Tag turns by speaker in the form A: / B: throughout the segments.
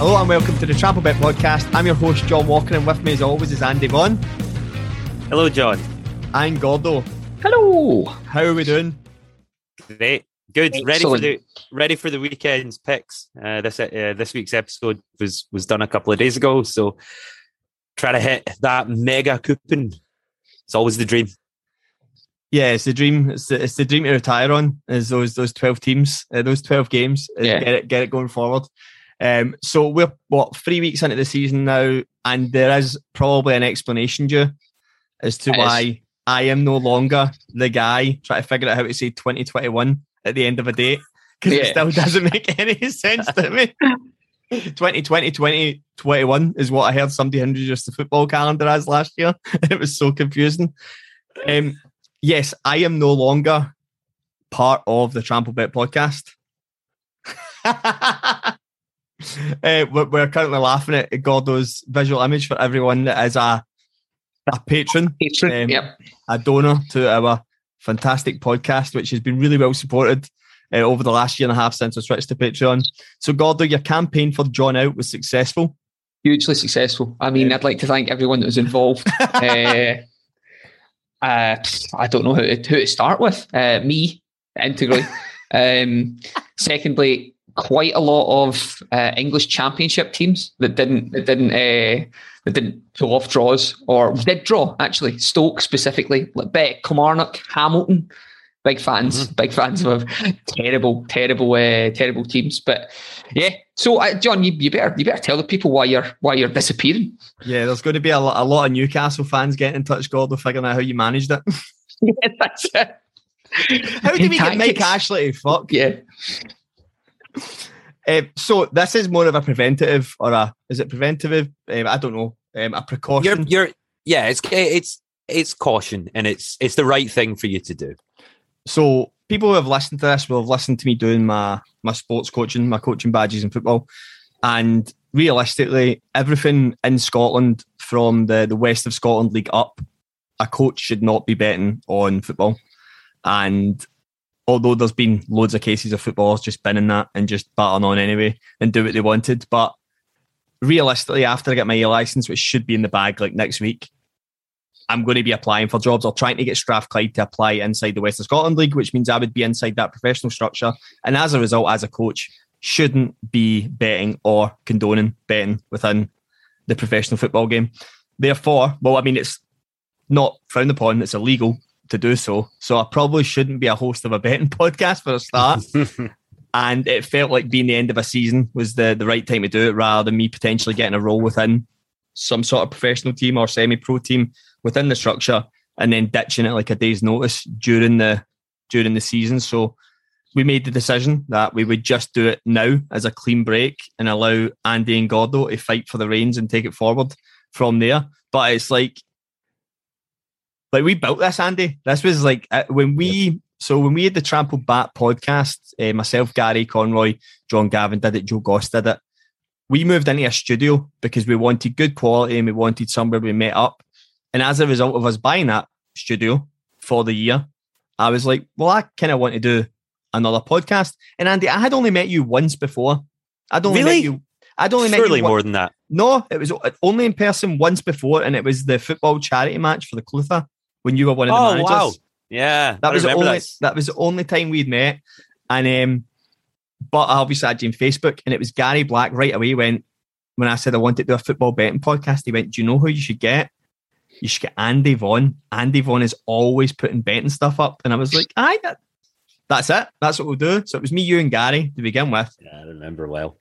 A: Hello and welcome to the Trample Bet podcast. I'm your host, John Walker, and with me as always is Andy Vaughan
B: Hello, John.
A: and Gordo.
C: Hello.
A: How are we doing?
B: Great, good. Ready for the ready for the weekend's picks. Uh, this uh, this week's episode was was done a couple of days ago, so try to hit that mega coupon. It's always the dream.
A: Yeah, it's the dream. It's the, it's the dream to retire on. Is those those twelve teams, uh, those twelve games.
C: Yeah.
A: Get it, get it going forward. Um, so we're what three weeks into the season now, and there is probably an explanation due as to
C: It is.
A: why I am no longer the guy trying to figure out how to say 2021 at the end of a date because it still doesn't make any sense to me. 2020, 2021 is what I heard somebody introduced the football calendar as last year. It was so confusing. Um, yes, I am no longer part of the Trample Bet podcast. Uh, we're, we're currently laughing at Gordo's visual image for everyone that is a a patron,
C: Patron.
A: Um,
C: yep.
A: a donor to our fantastic podcast, which has been really well supported uh, over the last year and a half since I switched to Patreon. So, Gordo, your campaign for John Out was successful.
C: Hugely successful. I mean. I'd like to thank everyone that was involved. uh, uh, I don't know who to, who to start with. Uh, me, integrally. um, secondly, quite a lot of uh, English Championship teams that didn't that didn't uh, that didn't pull off draws or did draw actually. Stoke specifically, like Bet, Kilmarnock, Hamilton. Big fans, big fans of terrible, terrible, uh, terrible teams. But yeah, so uh, John, you, you better you better tell the people why you're why you're disappearing.
A: Yeah, there's going to be a, lo- a lot of Newcastle fans getting in touch, Gordo, figuring out how you managed it.
C: yeah, that's it.
A: how did we get Mike. Ashley? Fuck.
C: Yeah,
A: Uh, so, this is more of a preventative or a, is it preventative? Um, I don't know. Um, a
B: You're
A: precaution.
B: you're yeah. It's it's it's caution, and it's it's the right thing for you to do.
A: So people who have listened to this will have listened to me doing my my sports coaching, my coaching badges in football, and realistically, everything in Scotland from the the West of Scotland League up, a coach should not be betting on football. And although there's been loads of cases of footballers just binning that and just battering on anyway and do what they wanted, but realistically, after I get my A license, which should be in the bag like next week, I'm going to be applying for jobs or trying to get Strathclyde to apply inside the West of Scotland League, which means I would be inside that professional structure. And as a result, as a coach, shouldn't be betting or condoning betting within the professional football game. Therefore, well, I mean, it's not frowned upon, it's illegal to do so. So I probably shouldn't be a host of a betting podcast for a start. and it felt like being the end of a season was the, the right time to do it rather than me potentially getting a role within some sort of professional team or semi-pro team within the structure and then ditching it like a day's notice during the during the season. So we made the decision that we would just do it now as a clean break and allow Andy and Gordo to fight for the reins and take it forward from there. But it's like like we built this, Andy. This was like uh, when we so when we had the Trampled Bat podcast, uh, myself, Gary Conroy, John Gavin did it, Joe Goss did it. We moved into a studio because we wanted good quality and we wanted somewhere we met up. And as a result of us buying that studio for the year, I was like, well, I kind of want to do another podcast. And Andy, I had only met you once before. I'd only
B: Really?
A: met you. I'd only met
B: Surely
A: you one-
B: more than that.
A: no, it was only in person once before, and it was the football charity match for the Clutha when you were one of the
B: Oh
A: managers.
B: wow! Yeah,
A: That
B: I
A: was the only
B: that.
A: that was the only time we'd met. And um but I obviously had you on Facebook and it was Gary Black right away went when I said I wanted to do a football betting podcast, he went, Do you know who you should get? You should get Andy Vaughan. Andy Vaughan is always putting betting stuff up. And I was like, that, that's it. That's what we'll do. So it was me, you, and Gary to begin with.
B: Yeah, I remember well.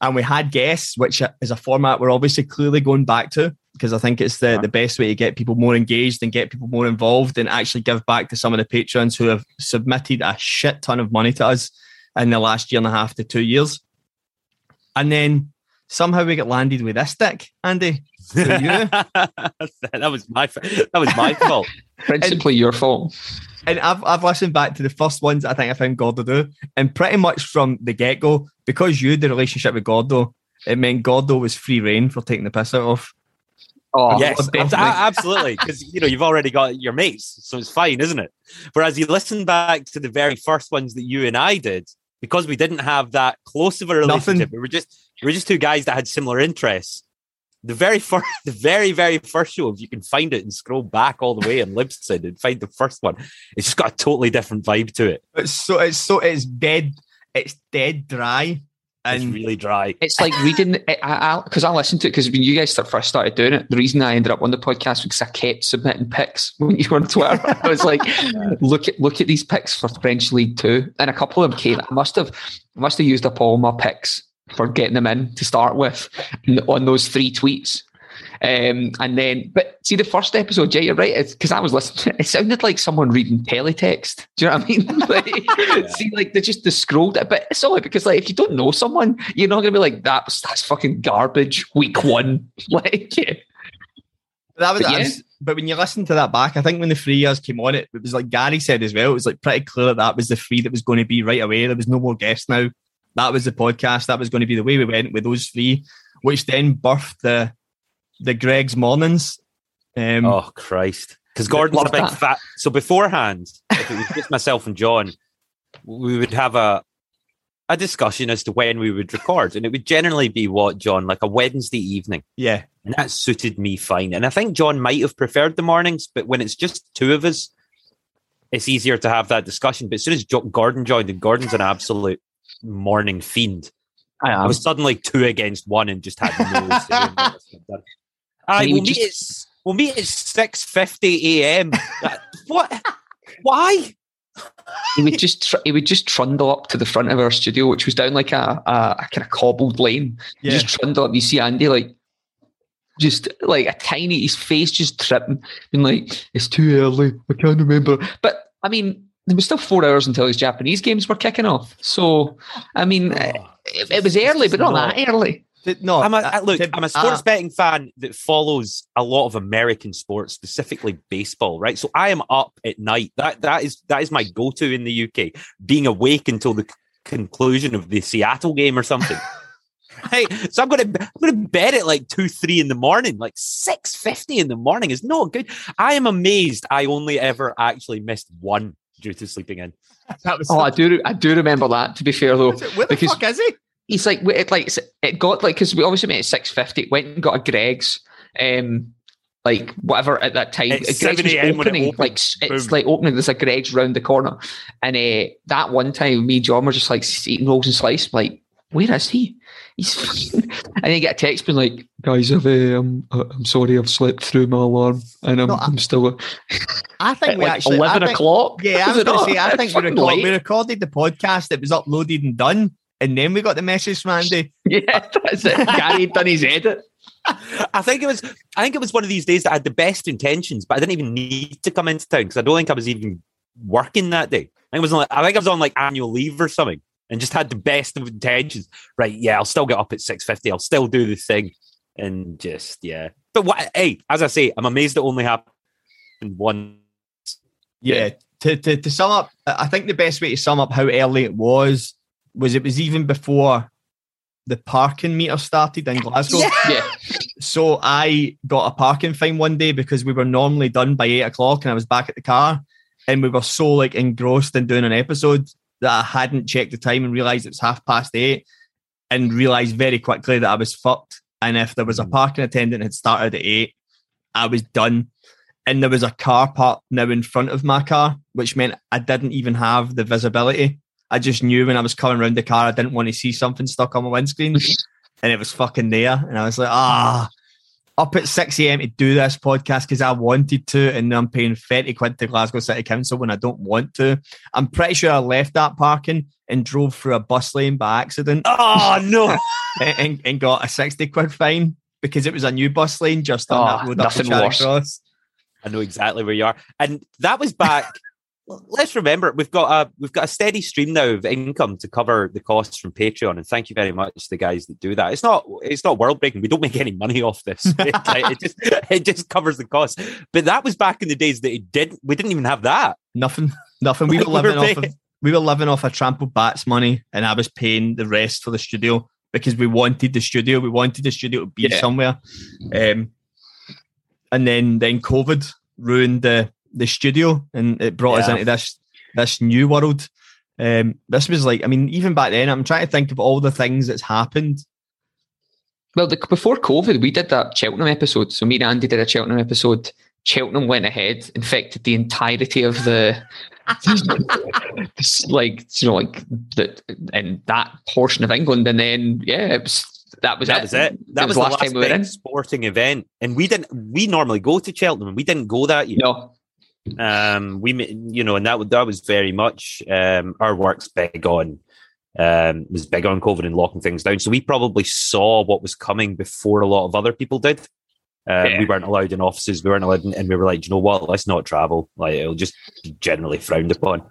A: And we had guests, which is a format we're obviously clearly going back to. Because I think it's the,
B: Yeah.
A: the best way to get people more engaged and get people more involved and actually give back to some of the patrons who have submitted a shit ton of money to us in the last year and a half to two years. And then somehow we get landed with this dick, Andy.
B: That was my that was my fault.
C: Principally your fault.
A: and I've I've listened back to the first ones I think I found Gordo do, and pretty much from the get go, because you had the relationship with Gordo, it meant Gordo was free reign for taking the piss out of.
C: Oh,
B: yes, absolutely. Because you know you've already got your mates, so it's fine, isn't it? Whereas you listen back to the very first ones that you and I did, because we didn't have that close of a relationship.
A: Nothing.
B: We were just we were just two guys that had similar interests. The very first, the very very first show, if you can find it and scroll back all the way in Libsyn and find the first one, it's just got a totally different vibe to it.
A: It's so it's so it's dead, it's dead dry,
B: It's really dry.
C: It's like reading it because I, listened to it because when you guys first started doing it, the reason I ended up on the podcast was because I kept submitting pics when you were on Twitter. I was like, look at look at these pics for French League Two, and a couple of them came. I must have I must have used up all my pics for getting them in to start with on those three tweets. Um, and then, but see the first episode, yeah, you're right. Because I was listening, it, sounded like someone reading teletext. Do you know what I mean? like, See, like they just they scrolled it, but it's only because like if you don't know someone, you're not gonna be like that. That's fucking garbage. Week one, like yeah.
A: that was,
C: But yeah.
A: was- but when you listen to that back, I think when the three years came on, it, it was like Gary said as well. It was like pretty clear that that was the three that was going to be right away. There was no more guests now. That was the podcast. That was going to be the way we went with those three, which then birthed the the Greggs mornings. Um,
B: Oh Christ! Because Gordon's a big
C: that.
B: fat. So beforehand, if it was just myself and John, we would have a a discussion as to when we would record, and it would generally be what John like a Wednesday evening,
A: Yeah,
B: and that suited me fine. And I think John might have preferred the mornings, but when it's just two of us, it's easier to have that discussion. But as soon as jo- Gordon joined, and Gordon's an absolute morning fiend,
C: I
B: I was suddenly two against one and just had no say in what was done. Aye, we'll
C: would
B: meet, at, we'll meet at six fifty a.m. What? Why?
C: he would just tr- he would just trundle up to the front of our studio, which was down like a, a, a kind of cobbled lane.
A: yeah.
C: Just trundle up. You see Andy like just like a tiny his face just tripping, being like, "It's too early. I can't remember." But I mean, there was still four hours until his Japanese games were kicking off. So I mean,
B: Oh,
C: it, it was early, but not that early.
A: Th- no,
B: I'm a,
A: uh,
B: look,
A: to-
B: I'm a sports
A: uh,
B: betting fan that follows a lot of American sports, specifically baseball. Right, so I am up at night. That that is that is my go-to in the UK. Being awake until the c- conclusion of the Seattle game or something. Right, so I'm gonna I'm gonna bed at like two, three in the morning, like six fifty in the morning is not good. I am amazed. I only ever actually missed one due to sleeping in.
A: that was
C: Oh, I do, I do remember that. To be fair, though,
A: Where the
C: because-
A: fuck is he?
C: He's like wait, it like it got like because we obviously met at six fifty. Went and got a Greggs, um, like whatever at that time.
B: At
C: Greggs
B: 7
C: was
B: a.m. when it
C: like it's
B: Boom.
C: like opening. There's a Greggs round the corner, and uh, that one time, me and John were just like eating rolls and slice. Like, where is he? He's and then you get a text being like, guys, I've, uh, I'm I'm sorry, I've slept through my alarm, and I'm,
A: No, I-
C: I'm still
A: I think
C: at
A: we
C: like
A: actually.
C: Eleven
A: think-
C: o'clock.
A: Yeah, I
C: Is
A: was going to say, I think we,
C: fucking
A: record, we recorded the podcast, it was uploaded and done, and then we got the message from Andy.
C: Yeah, that's it. Gary done his edit.
B: I think it was. I think it was one of these days that I had the best intentions, but I didn't even need to come into town because I don't think I was even working that day. I think it was. On, like- I think I was on like annual leave or something, and just had the best of intentions. Right? Yeah, I'll still get up at six fifty. I'll still do the thing, and just yeah. But what? Hey, as I say, I'm amazed it only happened one.
A: Yeah. To, to, to sum up, I I think the best way to sum up how early it was was it was even before the parking meter started in Glasgow.
C: Yeah.
A: So I got a parking fine one day because we were normally done by eight o'clock and I was back at the car and we were so like engrossed in doing an episode that I hadn't checked the time and realized it was half past eight and realized very quickly that I was fucked. And if there was a
B: Mm.
A: parking attendant had started at eight, I was done. And there was a car park now in front of my car, which meant I didn't even have the visibility. I just knew when I was coming around the car, I didn't want to see something stuck on my windscreen and it was fucking there. And I was like, ah, up at 6 a.m. to do this podcast because I wanted to, and I'm paying 30 quid to Glasgow City Council when I don't want to. I'm pretty sure I left that parking and drove through a bus lane by accident
B: Oh no!
A: and, and got a 60 quid fine because it was a new bus lane just on
C: Oh,
A: that road up
C: nothing worse.
A: Cross.
B: I know exactly where you are, and that was back. Let's remember we've got a we've got a steady stream now of income to cover the costs from Patreon, and thank you very much to the guys that do that. It's not it's not world breaking. We don't make any money off this. it, like, it just it just covers the cost. But that was back in the days that it didn't. We didn't even have that.
A: Nothing, nothing. We were
B: Like, we were
A: living off of we were living off a trampled bats money, and I was paying the rest for the studio because we wanted the studio. We wanted the studio to be
C: Yeah.
A: somewhere. Um, and then then COVID ruined the the studio, and it brought us into this this new world. Um, this was like, I mean, even back then, I'm trying to think of all the things that's happened.
C: Well, the, before COVID, we did that Cheltenham episode. So me and Andy did a Cheltenham episode. Cheltenham went ahead, infected the entirety of the, like you know, like the and that portion of England, and then yeah, it was that was
B: that
C: it.
B: was it. That was,
C: the
B: the last
C: time we were
B: big
C: in.
B: sporting event, and we didn't. We normally go to Cheltenham, and we didn't go that year.
C: No,
B: Um, we, you know, and that that was very much um, our work's big on um, was big on COVID and locking things down. So we probably saw what was coming before a lot of other people did. Um,
C: Yeah.
B: We weren't allowed in offices. We weren't allowed, in, and we were like, you know what? Let's not travel. Like it'll just be generally frowned upon.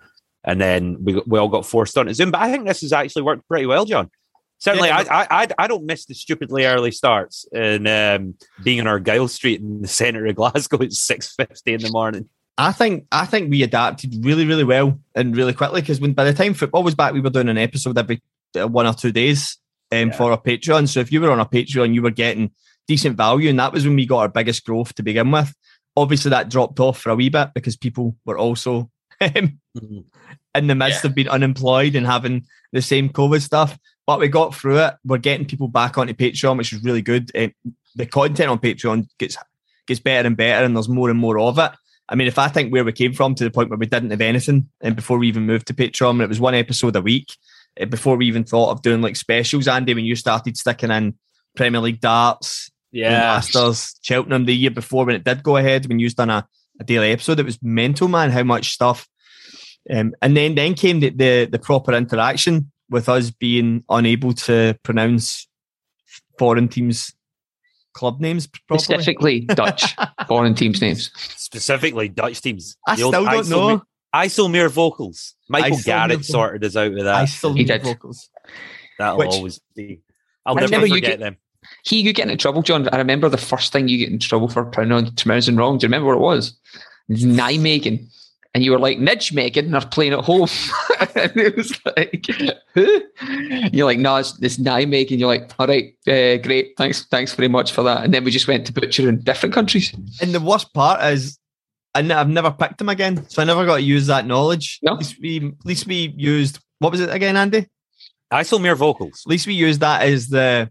B: And then we we all got forced onto Zoom. But I think this has actually worked pretty well, John. Certainly,
A: Yeah.
B: I, I I I don't miss the stupidly early starts and um, being in Argyle Street in the centre of Glasgow at six fifty in the morning.
A: I think I think we adapted really, really well and really quickly because when by the time football was back, we were doing an episode every uh, one or two days um,
B: Yeah.
A: for our Patreon. So if you were on a Patreon, you were getting decent value, and that was when we got our biggest growth to begin with. Obviously, that dropped off for a wee bit because people were also um, in the midst of being unemployed and having the same COVID stuff. But we got through it. We're getting people back onto Patreon, which is really good. Um, the content on Patreon gets gets better and better, and there's more and more of it. I mean, if I think where we came from to the point where we didn't have anything, and before we even moved to Patreon, and it was one episode a week, uh, before we even thought of doing like specials, Andy, when you started sticking in Premier League darts, yeah, Masters, Cheltenham the year before when it did go ahead, when you done a, a daily episode, it was mental, man, how much stuff. Um, and then then came the, the the proper interaction with us being unable to pronounce foreign teams' club names properly.
C: specifically Dutch foreign teams names.
B: Specifically Dutch teams.
A: I
B: The old
A: still don't
B: Isomere-
A: know.
B: IJsselmeervogels. Michael
A: Isomere
B: Garrett
A: vocals.
B: sorted us out with that.
A: I still
C: He
A: need
C: did.
A: vocals.
B: That'll
A: which-
B: always be. I'll
C: I
B: never
C: remember you
B: forget
C: get-
B: them.
C: He, you get in trouble, John. I remember the first thing you get in trouble for pronouncing wrong. Do you remember what it was? Nijmegen. And you were like, Nijmegen are playing at home. and it was like, who? And you're like, no, it's, it's Nijmegen. You're like, all right, uh, great. Thanks. Thanks very much for that. And then we just went to butcher in different countries.
A: And the worst part is, I n- I've never picked him again, so I never got to use that knowledge.
C: No.
A: At least we, at least we used what was it again, Andy?
B: IJsselmeervogels.
A: At least we used that as the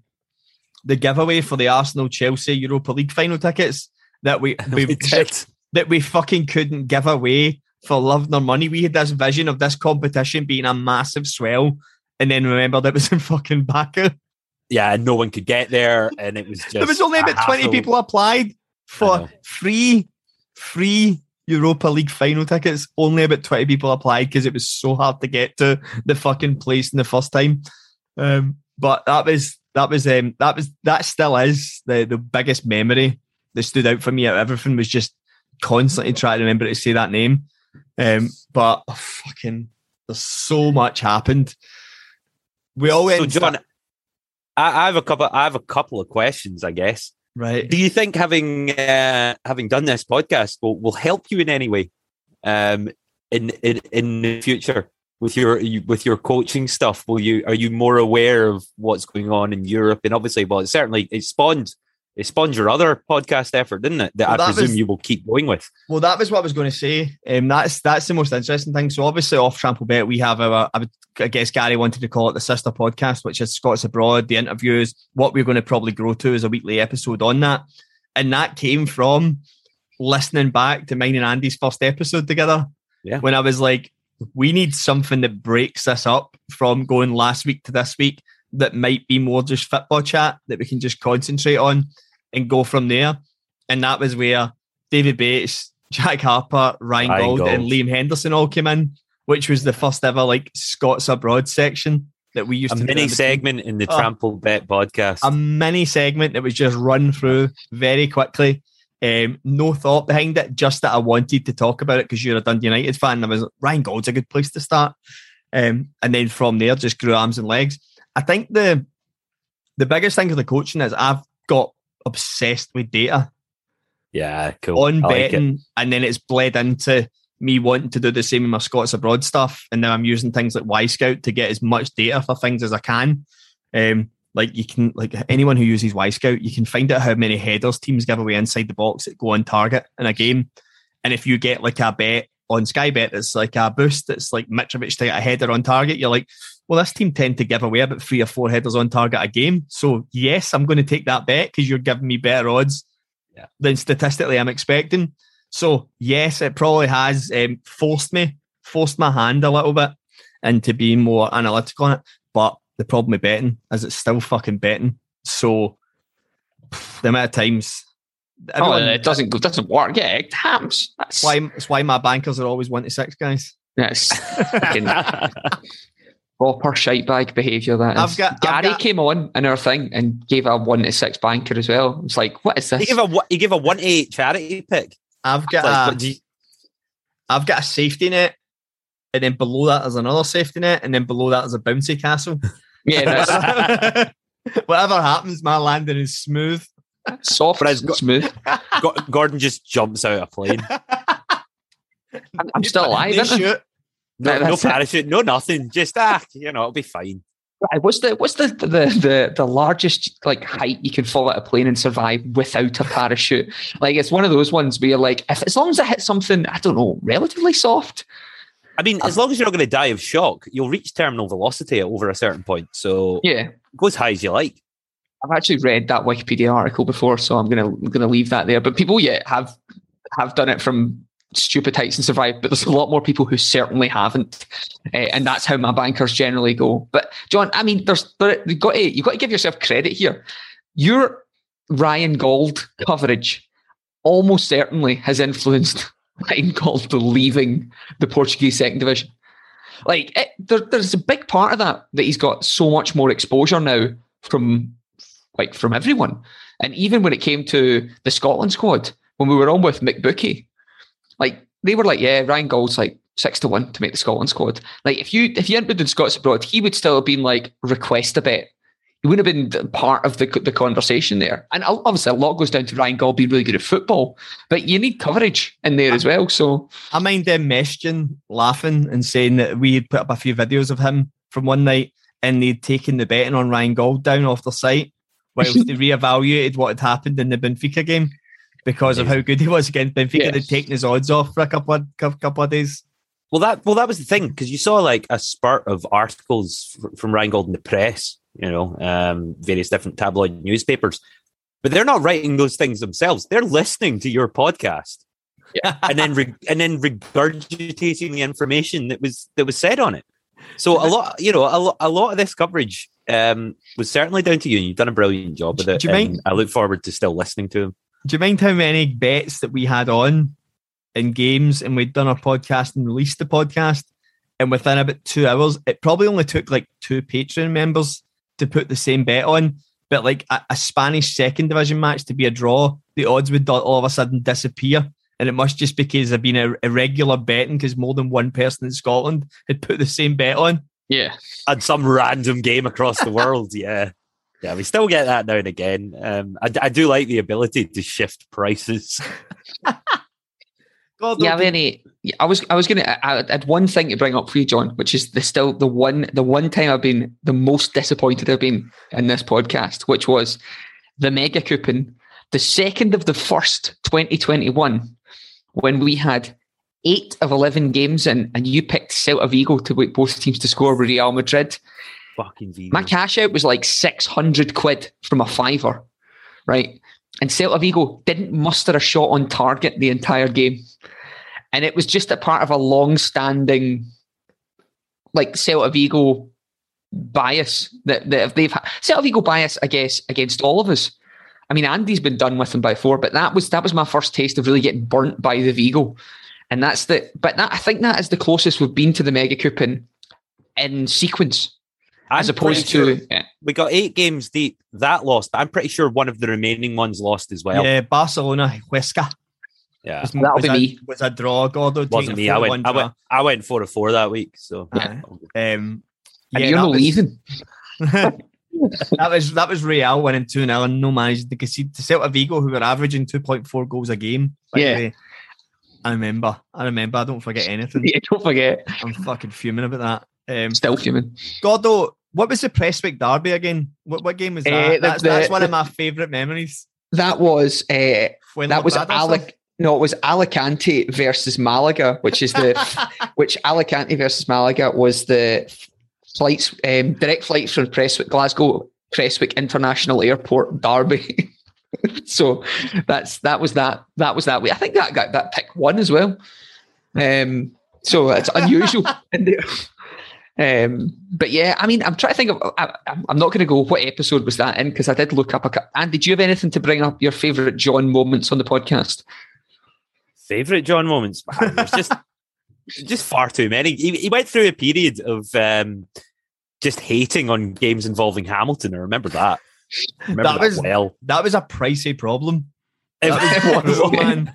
A: the giveaway for the Arsenal Chelsea Europa League final tickets that we we
B: We
A: that we fucking couldn't give away for love nor money. We had this vision of this competition being a massive swell, and then remembered it was in fucking Baku.
B: Yeah, and no one could get there, and it was just.
A: there was only about twenty
B: hassle.
A: people applied for free free Europa League final tickets. Only about twenty people applied because it was so hard to get to the fucking place in the first time. Um, but that was that was um that was that still is the the biggest memory that stood out for me. out of Everything was just constantly trying to remember to say that name. Um, but oh, fucking there's so much happened. We all went
B: So, John, I, I have a couple. I have a couple of questions. I guess.
A: Right.
B: Do you think having uh, having done this podcast will, will help you in any way, um, in in in the future with your with your coaching stuff? Will you are you more aware of what's going on in Europe? And obviously, well, it certainly it spawned it spawned your other podcast effort, didn't it? That
A: Well,
B: I
A: that
B: presume
A: was-
B: you will keep going with.
A: Well, that was what I was going to say. Um, that's that's the most interesting thing. So obviously, off Trample Bet, we have our. I, would, I guess Gary wanted to call it the sister podcast, which is Scots Abroad. The interviews, what we're going to probably grow to is a weekly episode on that, and that came from listening back to mine and Andy's first episode together.
B: Yeah.
A: When I was like, we need something that breaks this up from going last week to this week that might be more just football chat that we can just concentrate on and go from there. And that was where David Bates, Jack Harper, Ryan
B: Ryan
A: Gauld, and Liam Henderson all came in, which was the first ever like Scots abroad section. that we used
B: a
A: to do
B: mini segment in the
A: Oh.
B: Trample Bet podcast.
A: a mini segment that was just run through very quickly. Um, no thought behind it, just that I wanted to talk about it because you're a Dundee United fan. I was like, Ryan Gauld's a good place to start. Um, and then from there, just grew arms and legs. I think the the biggest thing for the coaching is I've got obsessed with data
B: yeah, cool.
A: on
B: I like
A: betting, and then it's bled into me wanting to do the same with my Scots abroad stuff. And now I'm using things like Wyscout to get as much data for things as I can. Um, like you can, like anyone who uses Wyscout, you can find out how many headers teams give away inside the box that go on target in a game. And if you get like a bet on Sky Bet that's like a boost, that's like Mitrovic to get a header on target, you're like, well, this team tend to give away about three or four headers on target a game. So yes, I'm going to take that bet because you're giving me better odds
B: Yeah.
A: than statistically I'm expecting. So yes, it probably has um, forced me, forced my hand a little bit into being more analytical on it. But the problem with betting is it's still fucking betting. So pff, the amount of times,
C: Oh, it doesn't go, doesn't work. Yeah, it happens. That's
A: why that's why my bankers are always one to six guys.
C: fucking proper shite bag behaviour. That is.
A: I've got- I've
C: Gary
A: got-
C: came on in our thing and gave a one to six banker as well. It's like, what is this?
B: he gave a one- he gave a one to eight charity pick.
A: I've got
B: like,
A: a,
B: you...
A: I've got a safety net, and then below that is another safety net, and then below that is a bouncy castle.
C: yeah, that's
A: Whatever happens, my landing is smooth.
C: soft
B: But it's
C: and
B: got-
C: smooth.
B: Gordon just jumps out of a plane.
C: I'm, I'm still alive.
A: They
C: isn't I?
A: shoot.
B: No, no
C: it.
B: parachute, no nothing. Just ah, you know, it'll be fine.
C: Right, What's the what's the, the the the largest like height you can fall out a plane and survive without a parachute? Like it's one of those ones where you're like, if as long as I hit something, I don't know, relatively soft.
B: I mean, as long as you're not going to die of shock, you'll reach terminal velocity at over a certain point. So
C: Yeah,
B: go as high as you like.
C: I've actually read that Wikipedia article before, so I'm gonna I'm gonna leave that there. But people, yeah, have have done it from stupid heights and survived, but there's a lot more people who certainly haven't, uh, and that's how my bankers generally go. But John, I mean, there's there, you got to you got to give yourself credit here. Your Ryan Gauld coverage almost certainly has influenced Ryan Gauld leaving the Portuguese second division. Like it, there, there's a big part of that that he's got so much more exposure now from like from everyone. And even when it came to the Scotland squad, when we were on with McBookie, like they were like, yeah, Ryan Gauld's like six to one to make the Scotland squad. Like if you if you hadn't been doing Scots abroad, he would still have been like request a bet. He wouldn't have been part of the the conversation there. And obviously, a lot goes down to Ryan Gauld being really good at football, but you need coverage in there as well. So
A: I mind them messaging, laughing, and saying that we had put up a few videos of him from one night and they'd taken the betting on Ryan Gauld down off the site whilst they reevaluated what had happened in the Benfica game because of how good he was against Benfica.
C: Yes.
A: They'd taken his odds off for a couple of, couple of days.
B: Well, that well, that was the thing because you saw like a spurt of articles from Ryan Gauld in the press, you know, um, various different tabloid newspapers, but they're not writing those things themselves. They're listening to your podcast and then re- and then regurgitating the information that was that was said on it. So a lot, you know, a, lo- a lot of this coverage um, was certainly down to you, and you've done a brilliant job with it.
A: Do
B: it.
A: you mind-
B: I look forward to still listening to him.
A: Do you mind how many bets that we had on in games and we'd done our podcast and released the podcast? And within about two hours, it probably only took like two Patreon members to put the same bet on. But like a, a Spanish second division match to be a draw, the odds would all of a sudden disappear. And it must just because of been a irregular betting because more than one person in Scotland had put the same bet on.
C: yeah,
B: And some random game across the world, yeah. Yeah, we still get that now and again. Um, I, I do like the ability to shift prices.
A: God,
C: yeah. Any, I was I was gonna I, I had one thing to bring up for you, John, which is the still the one the one time I've been the most disappointed I've been in this podcast, which was the mega coupon, the second of the first 2021, when we had eight of 11 games in, and you picked Celta Vigo to wait both teams to score with Real Madrid.
B: Fucking Vigo.
C: My cash out was like 600 quid from a fiver, right? And Celta Vigo didn't muster a shot on target the entire game. And it was just a part of a long standing, like Celta Vigo bias that, that they've had. Celta Vigo bias, I guess, against all of us. I mean, Andy's been done with them before, but that was that was my first taste of really getting burnt by the Vigo. And that's the, but that I think that is the closest we've been to the Mega Coupon in sequence as
B: I'm
C: opposed to
B: sure
C: yeah.
B: we got eight games deep. That lost. I'm pretty sure one of the remaining ones lost as well.
A: yeah, Barcelona, Huesca.
B: Yeah.
A: Was,
C: That'll
A: was
C: be
A: a,
C: me.
A: Was a draw, Gordo.
B: Wasn't me. I went, I went, I went four to four that week. So
A: Aye. Um,
C: and
A: yeah,
C: you're
A: that
C: not
A: was-
C: leaving.
A: that was that was Real winning 2 0 and no managed to concede to Celta Vigo, who were averaging 2.4 goals a game. by
C: Yeah.
A: way. I remember. I remember. I don't forget anything.
C: Yeah, don't forget.
A: I'm fucking fuming about that. Um,
C: Still fuming.
A: Gordo, what was the Prestwick derby again? What, what game was that?
C: Eh, the-
A: that's,
C: the-
A: that's one of my favourite memories.
C: That was uh,
A: When
C: that was Alec. No, it was Alicante versus Malaga, which is the which Alicante versus Malaga was the flights, um, direct flights from Prestwick, Glasgow, Prestwick International Airport, Derby. so that's that was that that was that way. I think that got that pick one as well. Um, so it's unusual. in. Um, but yeah, I mean, I'm trying to think of. I, I'm I'm not going to go. What episode was that in? Because I did look up a. cou- And did you have anything to bring up your favourite John moments on the podcast?
B: favorite John moments. Man, there's just just far too many. He, he went through a period of um, just hating on games involving Hamilton. I remember that. I remember
A: That
B: that,
A: was-
B: well.
A: That was a pricey problem.
B: It
A: That was
B: was-
A: man.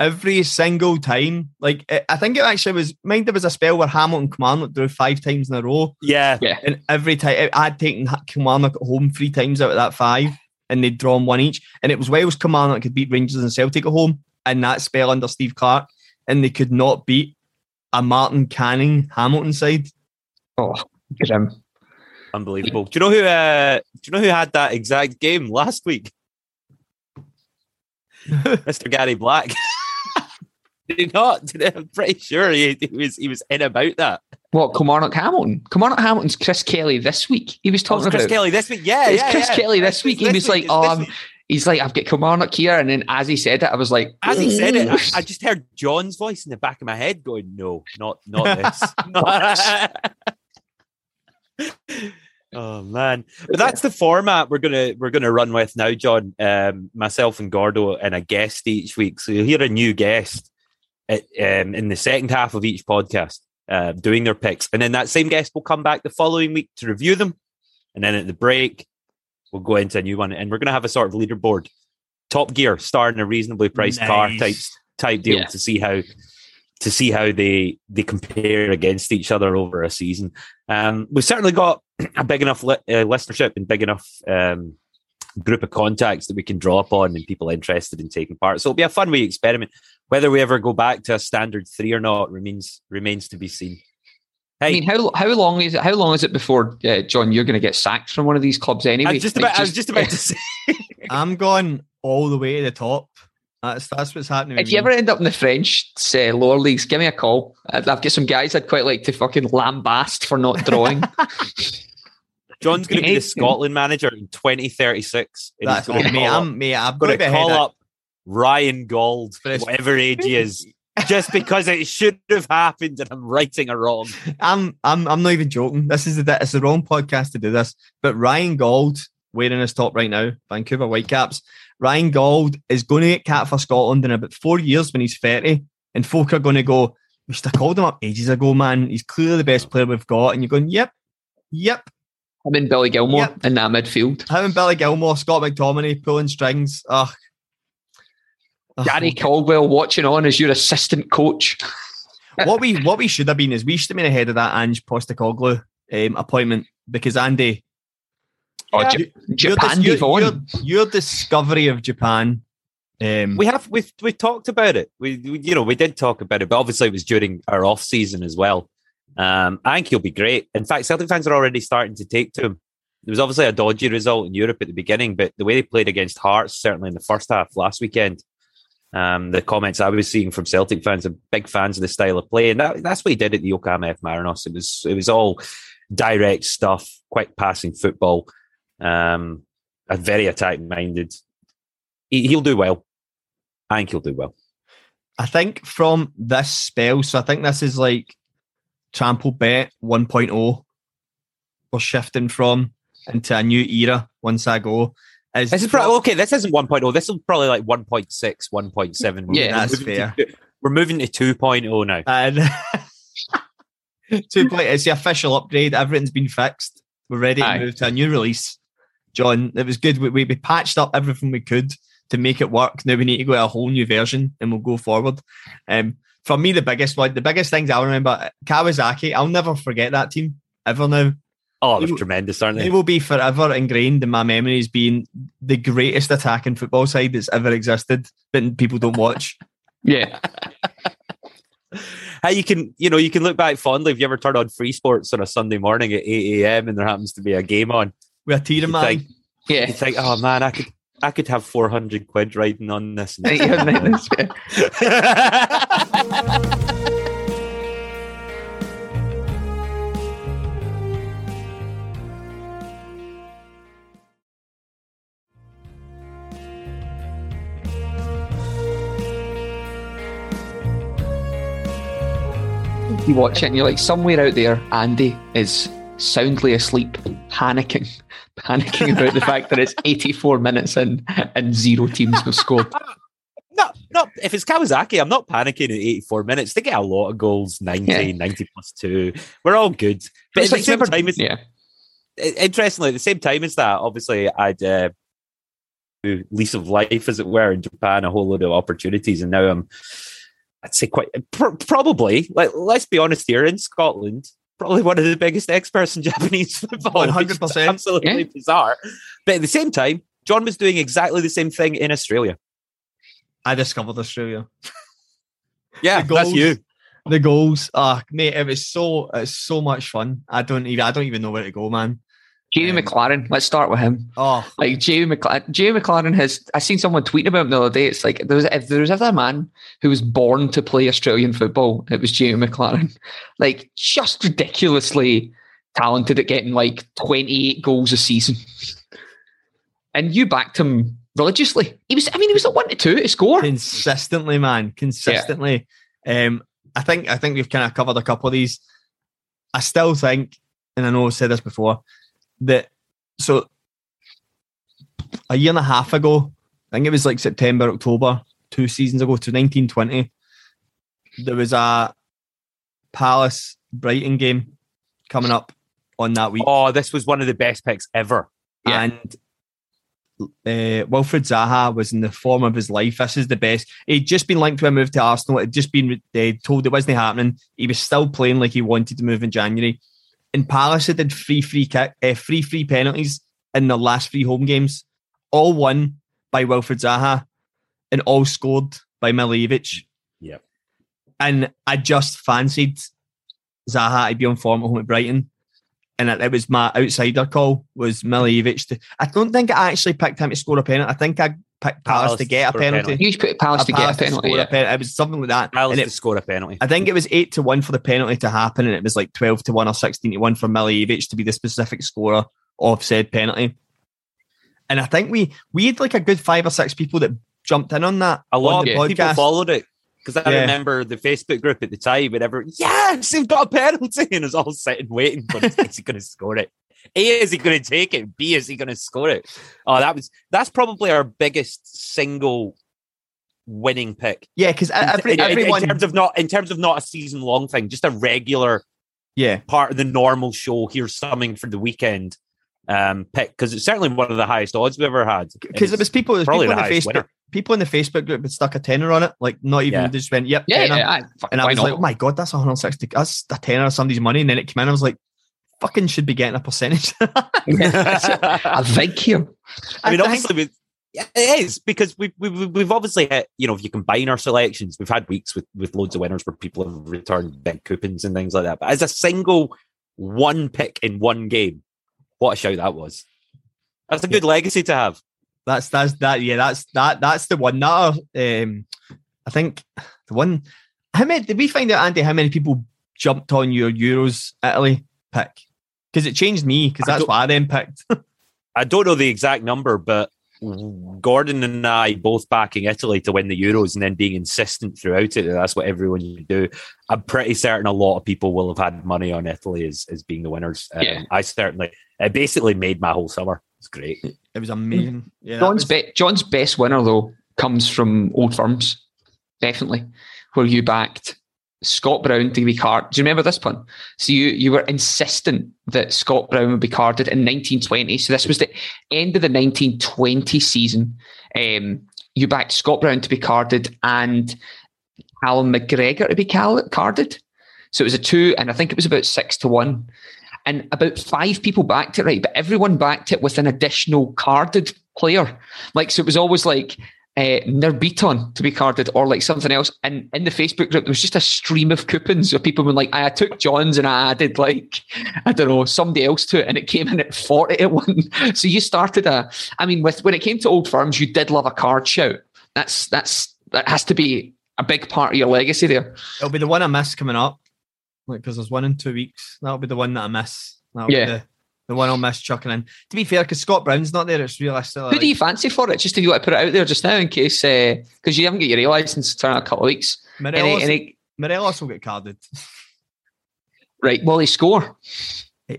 A: Every single time, like I- I think it actually was. Mind there was a spell where Hamilton Kilmarnock drew five times in a row,
B: yeah, yeah.
A: and every time I'd taken Ha- Kilmarnock at home three times out of that five, and they'd drawn one each. And it was Wales Kilmarnock could beat Rangers and Celtic at home, and that spell under Steve Clarke, and they could not beat a Martin Canning Hamilton side.
C: Oh, grim.
B: unbelievable. Do you know who? Uh, do you know who had that exact game last week? Mr. Gary Black. Did he not? I'm pretty sure he, he was he was in about that.
C: What, Kilmarnock Hamilton? Kilmarnock Hamilton's Chris Kelly this week. He was
B: Oh,
C: talking
B: it's Chris
C: about
B: Kelly this week. Yeah,
C: It's
B: yeah,
C: Chris
B: yeah.
C: Kelly this
B: It's
C: week. He was like,
B: it's
C: oh, um, he's like, I've got Kilmarnock here. And then as he said it, I was like,
B: As he said it, I, I just heard John's voice in the back of my head going, "No, not not this." oh man, but that's the format we're gonna we're gonna run with now, John. Um, myself and Gordo and a guest each week. So you'll hear a new guest at, um, in the second half of each podcast, uh, doing their picks, and then that same guest will come back the following week to review them, and then at the break we'll go into a new one, and we're gonna have a sort of leaderboard. Top Gear starting a reasonably priced car
A: Nice.
B: type type deal
C: Yeah.
B: to see how to see how they they compare against each other over a season. Um, we've certainly got a big enough li- uh, listenership and big enough um, group of contacts that we can draw upon and people interested in taking part. So it'll be a fun wee experiment. Whether we ever go back to a standard three or not remains remains to be seen. Hey,
C: I mean, how how long is it? How long is it before uh, John you're going to get sacked from one of these clubs anyway?
B: I was just
C: Like,
B: about I was just about to say
A: I'm going all the way to the top. That's that's what's happening.
C: If you
A: me.
C: ever end up in the French uh, lower leagues, give me a call. I've I've got some guys I'd quite like to fucking lambast for not drawing.
B: John's going to be the Scotland manager in 2036. and he's
A: That's
B: gonna
A: mate, I'm mate, I'm
B: going
A: going
B: to
A: to
B: call
A: ahead of-
B: up Ryan Gauld,
A: For
B: whatever age he is, just because it should have happened and I'm writing a wrong.
A: I'm I'm I'm not even joking. This is the it's the wrong podcast to do this. But Ryan Gauld wearing his top right now, Vancouver Whitecaps. Ryan Gauld is going to get cat for Scotland in about four years when he's 30. And folk are going to go, we should have called him up ages ago, man. He's clearly the best player we've got. And you're going, yep, yep.
C: I'm in Billy Gilmour
A: Yep.
C: in that midfield.
A: Him and Billy Gilmour, Scott McTominay pulling strings. Ugh. Ugh.
C: Gary Caldwell watching on as your assistant coach.
A: what we what we should have been is we should have been ahead of that Ange Postecoglou um, appointment because Andy,
C: Oh,
B: Yeah.
C: J-
A: your,
C: Japan
A: dis- your, your, your discovery of Japan. Um,
B: We have we we talked about it. We, we you know we did talk about it, but obviously it was during our off season as well. Um, I think he'll be great. In fact, Celtic fans are already starting to take to him. There was obviously a dodgy result in Europe at the beginning, but the way they played against Hearts, certainly in the first half last weekend, um, the comments I was seeing from Celtic fans are big fans of the style of play, and that, that's what he did at the Yokohama F Marinos. It was it was all direct stuff, quick passing football, um, a very attack minded. He, he'll do well. I think he'll do well.
A: I think from this spell, so I think this is like Trample Bet 1.0. We're shifting from into a new era once I go. Is
B: This is probably okay. This isn't 1.0. This is probably like 1.6, 1.7. We're
C: Yeah,
A: that's
B: to-
A: fair.
B: we're moving to 2.0 now.
A: and Two play. It's the official upgrade. Everything's been fixed. We're ready to
C: Aye.
A: move to a new release. John, it was good. We, we, we patched up everything we could to make it work. Now we need to go to a whole new version and we'll go forward. Um, for me, the biggest one, the biggest things I'll remember, Kawasaki, I'll never forget that team ever now.
B: Oh, they're
A: They-
B: tremendous, aren't
A: They
B: they?
A: will be forever ingrained in my memory as being the greatest attacking football side that's ever existed, but people don't watch.
C: Yeah.
B: How you can, you know, you can look back fondly if you ever turn on Free Sports on a Sunday morning at eight a.m. and there happens to be a game on.
A: We're a team,
B: You
A: man.
B: think,
C: Yeah.
B: you think, oh man, I could, I could have four hundred quid riding on this.
C: You watch it and you're like, somewhere out there, Andy is soundly asleep, panicking, panicking about the fact that it's 84 minutes in and zero teams have scored.
B: No, no. If it's Kawasaki, I'm not panicking at 84 minutes. They get a lot of goals, 90,
C: Yeah.
B: 90 plus two. We're all good. But
C: It's
B: at
C: like
B: the same time, as,
C: yeah.
B: interestingly, at the same time as that, obviously, I'd uh, lease of life, as it were, in Japan, a whole load of opportunities, and now I'm, I'd say, quite pr- probably. Like, let's be honest here, in Scotland, probably one of the biggest experts in Japanese football.
A: 100%.
B: absolutely
C: Yeah.
B: bizarre. But at the same time, John was doing exactly the same thing in Australia.
A: I discovered Australia.
B: Yeah,
A: The
B: that's
A: goals.
B: you.
A: The goals, ah, mate, it was so it's so much fun. I don't even I don't even know where to go, man.
C: Jamie
A: Um,
C: McLaren, let's start with him.
A: Oh,
C: Like Jamie McLaren, Jamie McLaren has. I seen someone tweeting about him the other day. It's like there was if there was ever a man who was born to play Australian football, it was Jamie McLaren. Like just ridiculously talented at getting like twenty eight goals a season. And you backed him religiously. He was. I mean, he was at one to two to score.
A: consistently, man, consistently. Um, I think I think we've kind of covered a couple of these. I still think, and I know I've said this before, that so a year and a half ago, I think it was like September, October, two seasons ago to 1920, there was a Palace Brighton game coming up on that week.
B: Oh, this was one of the best picks ever.
C: Yeah.
A: and uh, Wilfried Zaha was in the form of his life. This is the best. He'd just been linked to a move to Arsenal. It'd just been uh, told it wasn't happening. He was still playing like he wanted to move in January. In Palace, did three free kick, uh, three free penalties in the last three home games, all won by Wilfried Zaha, and all scored by Milivojevic.
B: Yep.
A: And I just fancied Zaha to be on form at home at Brighton and it, it was my outsider call was Milivojevic. To, I don't think I actually picked him to score a penalty. I think I picked Palace,
B: Palace
A: to
B: to
A: get a penalty.
B: penalty.
C: You just Palace
A: A
C: to get a
A: Palace to
C: penalty.
A: score a
C: Yeah.
A: pen- It was something like that.
B: Palace
A: And
B: to score a penalty.
A: I think it was eight to one for the penalty to happen, and it was like twelve to one or sixteen to one for Milivojevic to be the specific scorer of said penalty. And I think we we had like a good five or six people that jumped in on that.
B: A lot of people followed it because I
A: Yeah.
B: remember the Facebook group at the time, and everyone, yes, they've got a penalty, and it's all sitting waiting. But is he going to score it? A, is he going to take it? B, is he going to score it? Oh, that was that's probably our biggest single winning pick.
A: Yeah, because every,
B: in, in- in terms of not in terms of not a season long thing, just a regular
A: yeah,
B: part of the normal show. Here's something for the weekend um pick because it's certainly one of the highest odds we've ever had.
A: because it was people, it was
B: probably
A: people
B: the
A: in the
B: highest
A: Facebook,
B: winner.
A: people in the Facebook group had stuck a tenner on it, like not even
B: Yeah.
A: just went, "Yep,
C: Yeah,
A: tenner."
C: yeah, I,
A: And I was
C: not?
A: like, oh my God, that's 160. That's a tenner of somebody's money. And then it came in. I was like, fucking should be getting a percentage.
C: a vig here.
B: I mean,
A: think-
B: obviously, we, it is because we've, we've we've obviously hit. You know, if you combine our selections, we've had weeks with with loads of winners where people have returned big coupons and things like that. But as a single one pick in one game, what a show that was! That's a good legacy to have.
A: that's that's that. Yeah, that's that. That's the one. That um, I think the one. How many did we find out, Andy? How many people jumped on your Euros Italy pick? Because it changed me. Because that's
B: don't-
A: what I then picked.
B: I don't know the exact number, but Gordon and I both backing Italy to win the Euros and then being insistent throughout it. that That's what everyone should do. I'm pretty certain a lot of people will have had money on Italy as, as being the winners. Um, I certainly, it basically made my whole summer. It's great.
A: it was amazing. Yeah,
C: John's
A: was-
C: be- John's best winner though comes from old firms, definitely, where you backed Scott Brown to be carded. Do you remember this one? So you you were insistent that Scott Brown would be carded in 1920. So this was the end of the 1920 season. Um, you backed Scott Brown to be carded and Allan McGregor to be carded. So it was a two, and I think it was about six to one. And about five people backed it, right? But everyone backed it with an additional carded player. Like, so it was always like uh, Nir Bitton to be carded or like something else. And in the Facebook group, there was just a stream of coupons of people were like, I took John's and I added like, I don't know, somebody else to it. And it came in at 40 to 1. so you started a, I mean, with when it came to old firms, you did love a card shout. That's, that's, that has to be a big part of your legacy there.
A: It'll be the one I miss coming up. Like, because there's one in two weeks. That'll be the one that I miss. That'll
C: Yeah.
A: be the, the one I'll miss chucking in. To be fair, because Scott Brown's not there, it's realistic.
C: Who do you fancy for it? Just if you want to put it out there just now in case, because you haven't got your A license to turn in a couple of weeks.
A: Morelos,
C: Any, any,
A: Morelos will get carded.
C: right, will he score?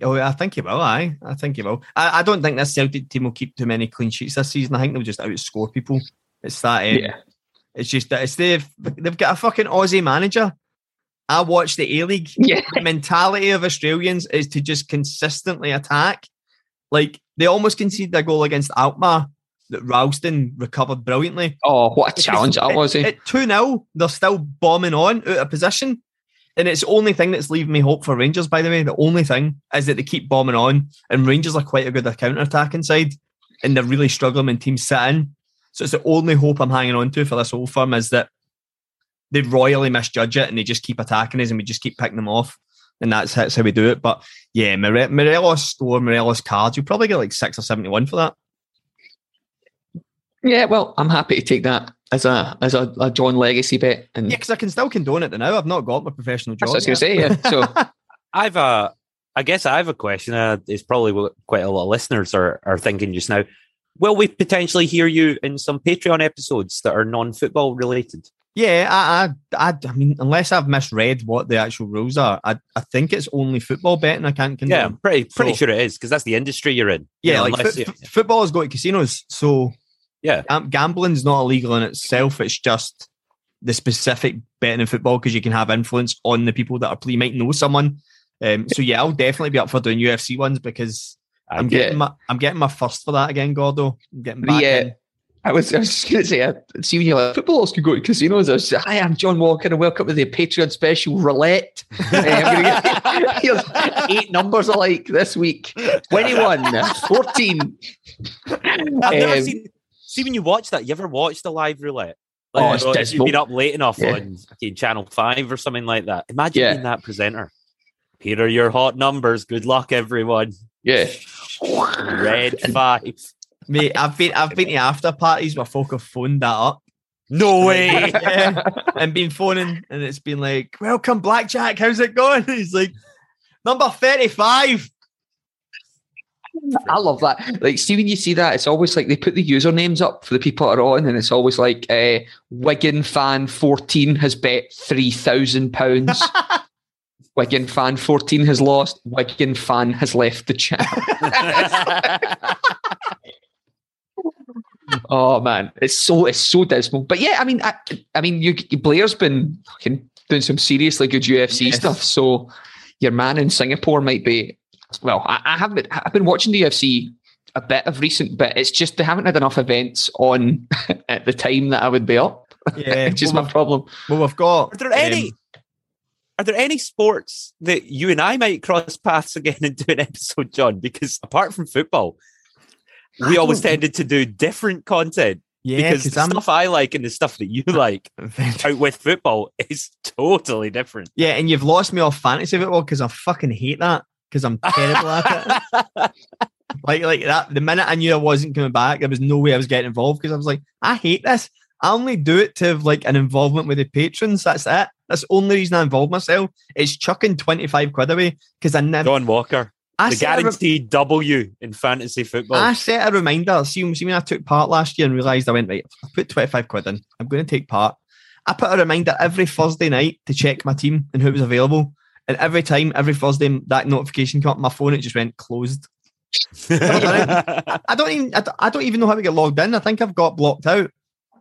A: Oh, I think he will. Aye, I think he will. I, I don't think this Celtic team will keep too many clean sheets this season. I think they'll just outscore people. It's that. Um, It's just that it's they've they've got a fucking Aussie manager. I watch the A League.
C: Yeah.
A: The mentality of Australians is to just consistently attack. Like they almost conceded a goal against Alkmaar that Ralston recovered brilliantly.
C: Oh, what a challenge that was. Eh?
A: At 2 0, they're still bombing on out of position. And it's the only thing that's leaving me hope for Rangers, by the way. The only thing is that they keep bombing on, and Rangers are quite a good counter attacking side, and they're really struggling when teams sit in. So it's the only hope I'm hanging on to for this Old Firm is that they royally misjudge it and they just keep attacking us and we just keep picking them off. And that's, that's how we do it. But yeah, More- Morelos store, Morelos cards, you'll probably get like six or 71 for that.
C: Yeah, well, I'm happy to take that as a as a, a John Legacy bet. And
A: Yeah, because I can still condone it now. I've not got my professional job.
C: that's what I was going to say. Yeah. So
B: I've a, I guess I have a question. Uh, it's probably what quite a lot of listeners are are thinking just now. Will we potentially hear you in some Patreon episodes that are non-football related?
A: Yeah, I, I, I, I mean, unless I've misread what the actual rules are, I, I think it's only football betting. I can't condone.
B: Yeah, I'm pretty pretty
A: So-
B: sure it is because that's the industry you're in. You
A: yeah,
B: know,
A: like
B: unless
A: fo- football has got to casinos, so
B: Yeah.
A: um, gambling's not illegal in itself. It's just the specific betting in football because you can have influence on the people that are play. You might know someone. Um, so yeah, I'll definitely be up for doing UFC ones because I'm
B: Okay.
A: getting my I'm getting my first for that again, Gordo. I'm getting back
C: The, uh,
A: in.
C: I was, I was just going to say, I see when you're like, footballers can go to casinos. I was like, Hi, I'm John Walker, and welcome to the Patreon special roulette. Uh, I'm going to get here's eight numbers alike this week 21, 14.
B: I've never
C: Um,
B: seen. See when you watch that, you ever watched the live roulette?
C: Oh, it's
B: you know, if
C: dismal.
B: You've been up late enough
C: Yeah.
B: on Channel Five or something like that. Imagine
C: Yeah.
B: being that presenter. Here are your hot numbers. Good luck, everyone.
C: Yeah.
B: Red five.
A: Mate, I've been I've been to after parties where folk have phoned that up.
B: No way.
A: yeah, and been phoning, and it's been like, "Welcome, Blackjack. How's it going?" He's like, "Number thirty-five.
C: I love that. Like, see when you see that, it's always like they put the usernames up for the people that are on, and it's always like uh, Wigan fan fourteen has bet three thousand pounds. Wigan fan fourteen has lost. Wigan fan has left the channel. Oh man, it's so it's so dismal. But yeah, I mean, I, I mean, you, Blair's been fucking doing some seriously good UFC
A: Yes.
C: stuff. So your man in Singapore might be. Well, I, I haven't. I've been watching the UFC a bit of recent, but it's just they haven't had enough events on at the time that I would be up.
A: Yeah,
C: Which is
A: well,
C: my problem.
A: well, we've got.
B: Are there any?
A: um,
B: Are there any sports that you and I might cross paths again and do an episode, John? Because apart from football, we always tended to do different content.
A: yeah,
B: because the
A: I'm.
B: stuff I like and the stuff that you like out with football is totally different.
A: yeah, and you've lost me off fantasy football because I fucking hate that because I'm terrible at it. Like, like that. The minute I knew I wasn't coming back, there was no way I was getting involved because I was like, I hate this. I only do it to have like an involvement with the patrons. That's it. That's the only reason I involve myself. It's chucking 25 quid away because I never.
B: John Walker,
A: I
B: the
A: a re-
B: guaranteed W in fantasy football.
A: I set a reminder. See, see when I took part last year and realised I went, right, I put 25 quid in. I'm going to take part. I put a reminder every Thursday night to check my team and who was available. And every time, every Thursday, that notification came up on my phone, it just went closed. I don't even I don't even know how to get logged in. I think I've got blocked out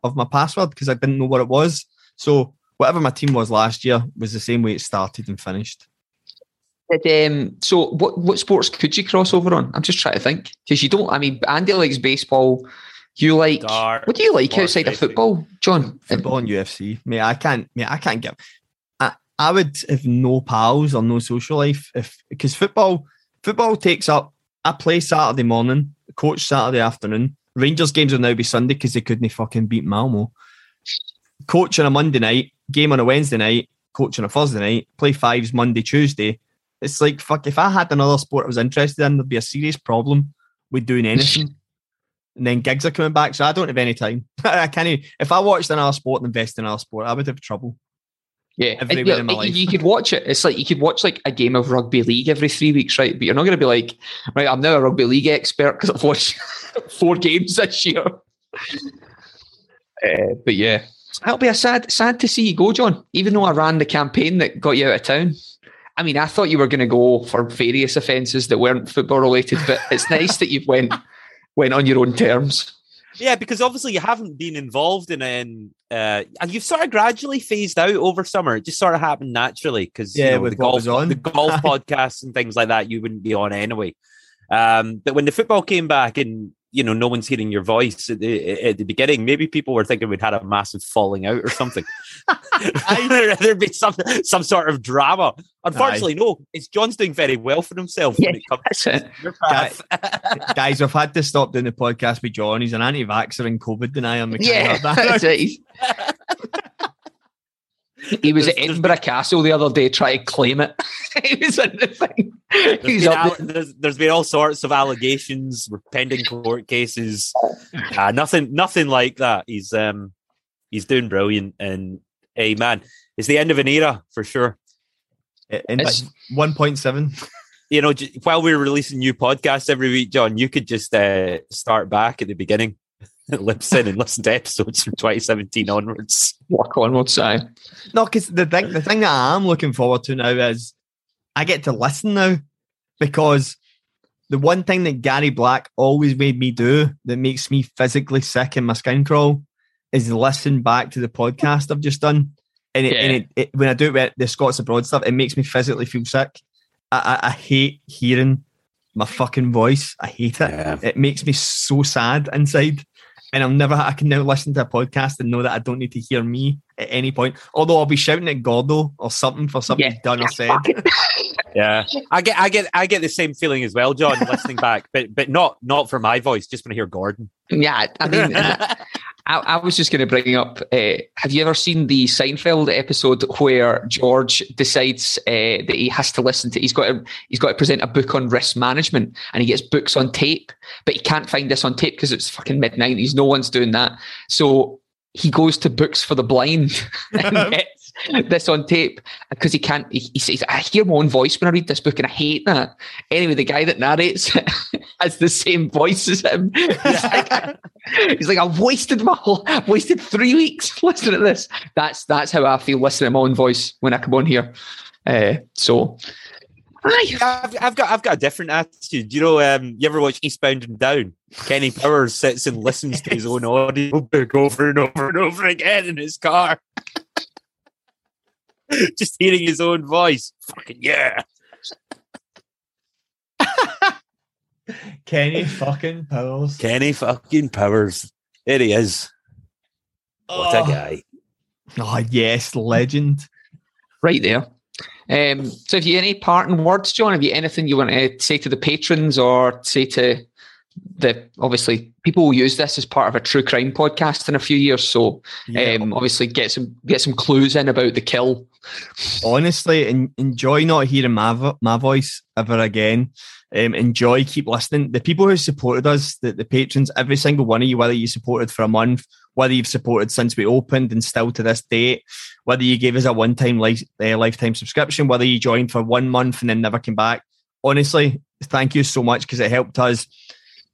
A: of my password because I didn't know what it was. So whatever my team was last year was the same way it started and finished.
C: Did, um, so what what sports could you cross over on? I'm just trying to think because you don't. I mean, Andy likes baseball. You like
B: Dart,
C: what do you like
B: horse
C: outside of football, John?
A: Football and UFC. Mate, I can't. Mate, I can't get. I, I would have no pals or no social life if because football football takes up. I play Saturday morning, coach Saturday afternoon. Rangers games will now be Sunday because they couldn't fucking beat Malmo. Coach on a Monday night, game on a Wednesday night, coach on a Thursday night, play fives Monday, Tuesday. It's like fuck. If I had another sport I was interested in, there'd be a serious problem with doing anything. and then gigs are coming back, so I don't have any time. I can't. Even, if I watched another sport and invest in another sport, I would have trouble.
C: Yeah,
A: everywhere
C: yeah,
A: in my
C: you-
A: life.
C: You could watch it. It's like you could watch like a game of rugby league every three weeks, right? But you're not going to be like, right, I'm now a rugby league expert because I've watched four games this year. Uh, but yeah, that'll be a sad, sad to see you go, John. Even though I ran the campaign that got you out of town. I mean, I thought you were going to go for various offences that weren't football related, but it's nice that you've went went on your own terms.
B: Yeah, because obviously you haven't been involved in in uh, and you've sort of gradually phased out over summer. It just sort of happened naturally because
A: Yeah,
B: you know,
A: with
B: the golf,
A: on.
B: the golf podcasts and things like that, you wouldn't be on anyway. Um, but when the football came back and you know no one's hearing your voice at the, at the beginning, maybe people were thinking we'd had a massive falling out or something. There'd be some some sort of drama. Unfortunately, no. It's John's doing very well for himself when
C: Yeah,
B: it comes to your path.
A: Guys, I've had to stop doing the podcast with John. He's an anti-vaxxer and COVID denier.
C: Yeah, that's it. He's- He was
B: There's-
C: at Edinburgh Castle the other day trying to claim it. he was in the thing. He
B: There's
C: was
B: been,
C: up
B: al-
C: there.
B: there's, there's been all sorts of allegations, pending court cases. Uh, nothing, nothing like that. He's um, he's doing brilliant, and hey, man, it's the end of an era for sure.
A: In
C: It's-
A: 1.7.
B: You know, j- while we're releasing new podcasts every week, John, you could just uh, start back at the beginning, listen and listen to episodes from 2017 onwards.
C: Work onwards, aye.
A: No, because the thing, the thing that I am looking forward to now is I get to listen now because the one thing that Gary Black always made me do that makes me physically sick in my skin crawl is listen back to the podcast I've just done. And, it, and it, it, when I do it with the Scots Abroad stuff, it makes me physically feel sick. I, I, I hate hearing my fucking voice. I hate it.
B: Yeah.
A: It makes me so sad inside. And I'm never, I can now listen to a podcast and know that I don't need to hear me at any point. Although I'll be shouting at Gordo or something for something
C: Yeah.
A: he's done or said.
B: Yeah, I get, I get, I get the same feeling as well, John, listening back, but but not not for my voice, just when I hear Gordon.
C: Yeah, I mean, I, I was just going to bring up. Uh, have you ever seen the Seinfeld episode where George decides uh, that he has to listen to? He's got to, he's got to present a book on risk management, and he gets books on tape, but he can't find this on tape because it's fucking mid nineties. No one's doing that, so he goes to Books for the Blind and gets this on tape because he can't. He, he says, "I hear my own voice when I read this book, and I hate that." Anyway, the guy that narrates has the same voice as him. He's like, He's like, I've wasted my whole, I've wasted three weeks listening to this. That's that's how I feel listening to my own voice when I come on here. Uh, so, aye.
B: I've, I've got I've got a different attitude. You know, um, you ever watch Eastbound and Down? Kenny Powers sits and listens to his own audio book over and over and over again in his car. Just hearing his own voice. Fucking yeah.
A: Kenny fucking Powers.
B: Kenny fucking Powers. There he is. What a
A: Oh.
B: guy.
A: Oh, yes, legend.
C: right there. Um, so, have you any parting words, John? Have you anything you want to say to the patrons or say to the obviously people will use this as part of a true crime podcast in a few years? So,
A: Yeah.
C: um, obviously, get some get some clues in about the kill.
A: honestly, en- enjoy not hearing my vo- my voice ever again. Um, enjoy, keep listening. The people who supported us, the, the patrons, every single one of you, whether you supported for a month, whether you've supported since we opened and still to this date, whether you gave us a one time life, uh, lifetime subscription, whether you joined for one month and then never came back. Honestly, thank you so much because it helped us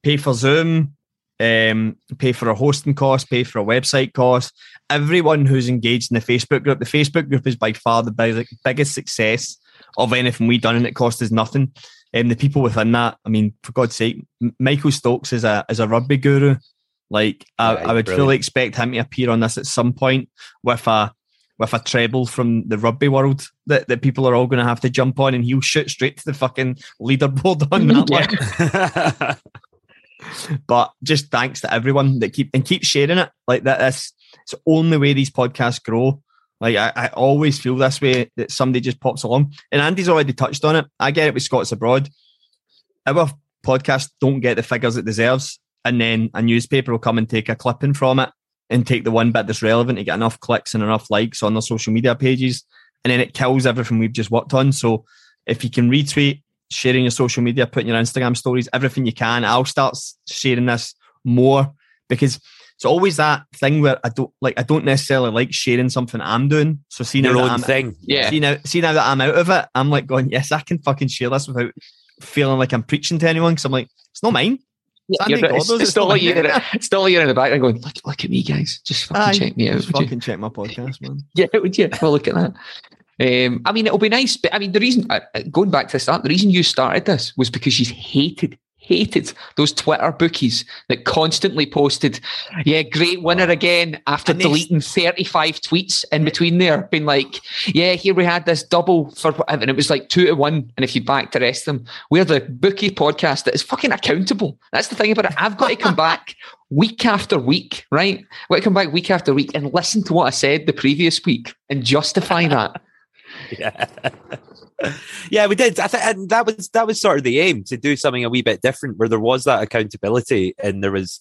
A: pay for Zoom, um, pay for a hosting cost, pay for a website cost. Everyone who's engaged in the Facebook group, the Facebook group is by far the big, biggest success of anything we've done, and it cost us nothing. And the people within that, I mean, for God's sake, Michael Stokes is a is a rugby guru. Like I,
B: Yeah,
A: I would
B: he's
A: fully expect him to appear on this at some point with a with a treble from the rugby world that, that people are all going to have to jump on, and he'll shoot straight to the fucking leaderboard on that one. but just thanks to everyone that keep and keep sharing it like that. This it's the only way these podcasts grow. Like I, I always feel this way that somebody just pops along, and Andy's already touched on it. I get it with Scots abroad. Our podcast don't get the figures it deserves, and then a newspaper will come and take a clipping from it and take the one bit that's relevant to get enough clicks and enough likes on their social media pages, and then it kills everything we've just worked on. So if you can retweet, sharing your social media, putting your Instagram stories, everything you can, I'll start sharing this more because it's always that thing where I don't like I don't necessarily like sharing something I'm doing. So seeing
B: Your
A: now
B: own
A: that I'm,
B: thing.
C: Yeah.
A: see now, see now that I'm out of it, I'm like going, yes, I can fucking share this without feeling like I'm preaching to anyone. Because I'm like, it's not mine. It's Andy
C: it's, it's
A: it's
C: not
A: not
C: like you're it's not like you're in the background going, look, look at me, guys. Just fucking
A: Aye,
C: check me out.
A: Just
C: would you?"
A: fucking check my podcast, man.
C: Yeah, would you? Well, look at that. Um, I mean, it'll be nice, but I mean, the reason uh, uh, going back to the start, the reason you started this was because you hated, hated those Twitter bookies that constantly posted, "Yeah, great winner again" after
A: And
C: deleting thirty-five tweets in between there, being like, "Yeah, here we had this double for," and it was like two to one, and if you back the rest of them, we're the bookie podcast that is fucking accountable. That's the thing about it. I've got to come back week after week, right? I've got to come back week after week and listen to what I said the previous week and justify that.
B: yeah. yeah, we did. I think and that was that was sort of the aim to do something a wee bit different, where there was that accountability, and there was,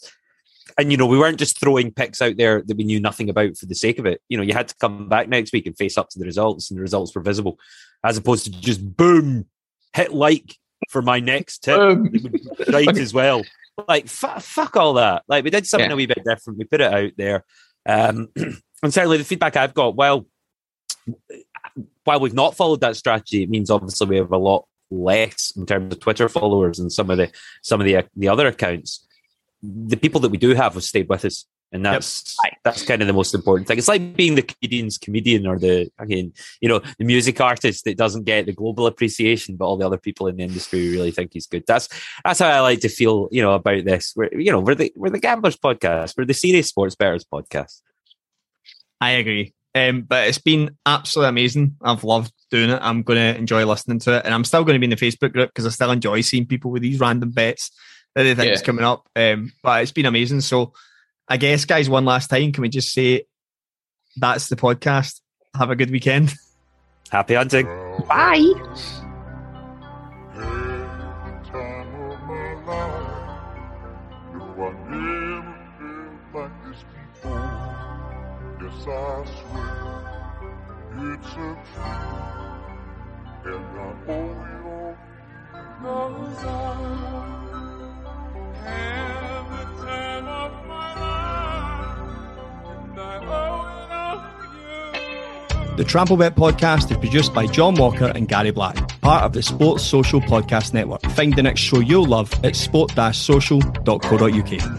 B: and you know, we weren't just throwing picks out there that we knew nothing about for the sake of it. You know, you had to come back next week and face up to the results, and the results were visible, as opposed to just boom, hit like for my next tip,
C: Um,
B: right as well. Like fu- fuck all that. Like we did something
C: Yeah.
B: a wee bit different. We put it out there, um, and certainly the feedback I've got. Well, while we've not followed that strategy, it means obviously we have a lot less in terms of Twitter followers and some of the some of the the other accounts. The people that we do have have stayed with us, and that's that's kind of the most important thing. It's like being the comedian's comedian or the again, you know, the music artist that doesn't get the global appreciation, but all the other people in the industry really think he's good. That's that's how I like to feel, you know, about this. We're you know we're the we're the gamblers podcast, we're the serious sports betters podcast.
A: I agree. Um, but it's been absolutely amazing. I've loved doing it. I'm going to enjoy listening to it. And I'm still going to be in the Facebook group because I still enjoy seeing people with these random bets that they think is coming up. Um, but it's been amazing. So I guess, guys, one last time, can we just say that's the podcast? Have a good weekend.
B: Happy hunting.
C: Bye.
D: Every Yes, I swear it's a truth, and I owe it all
E: Cause I had the time of my life, and I owe it all.
A: The Trample Bet podcast is produced by John Walker and Gary Black, part of the Sports Social Podcast Network. Find the next show you'll love at sport-social.co.uk.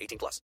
F: 18 plus.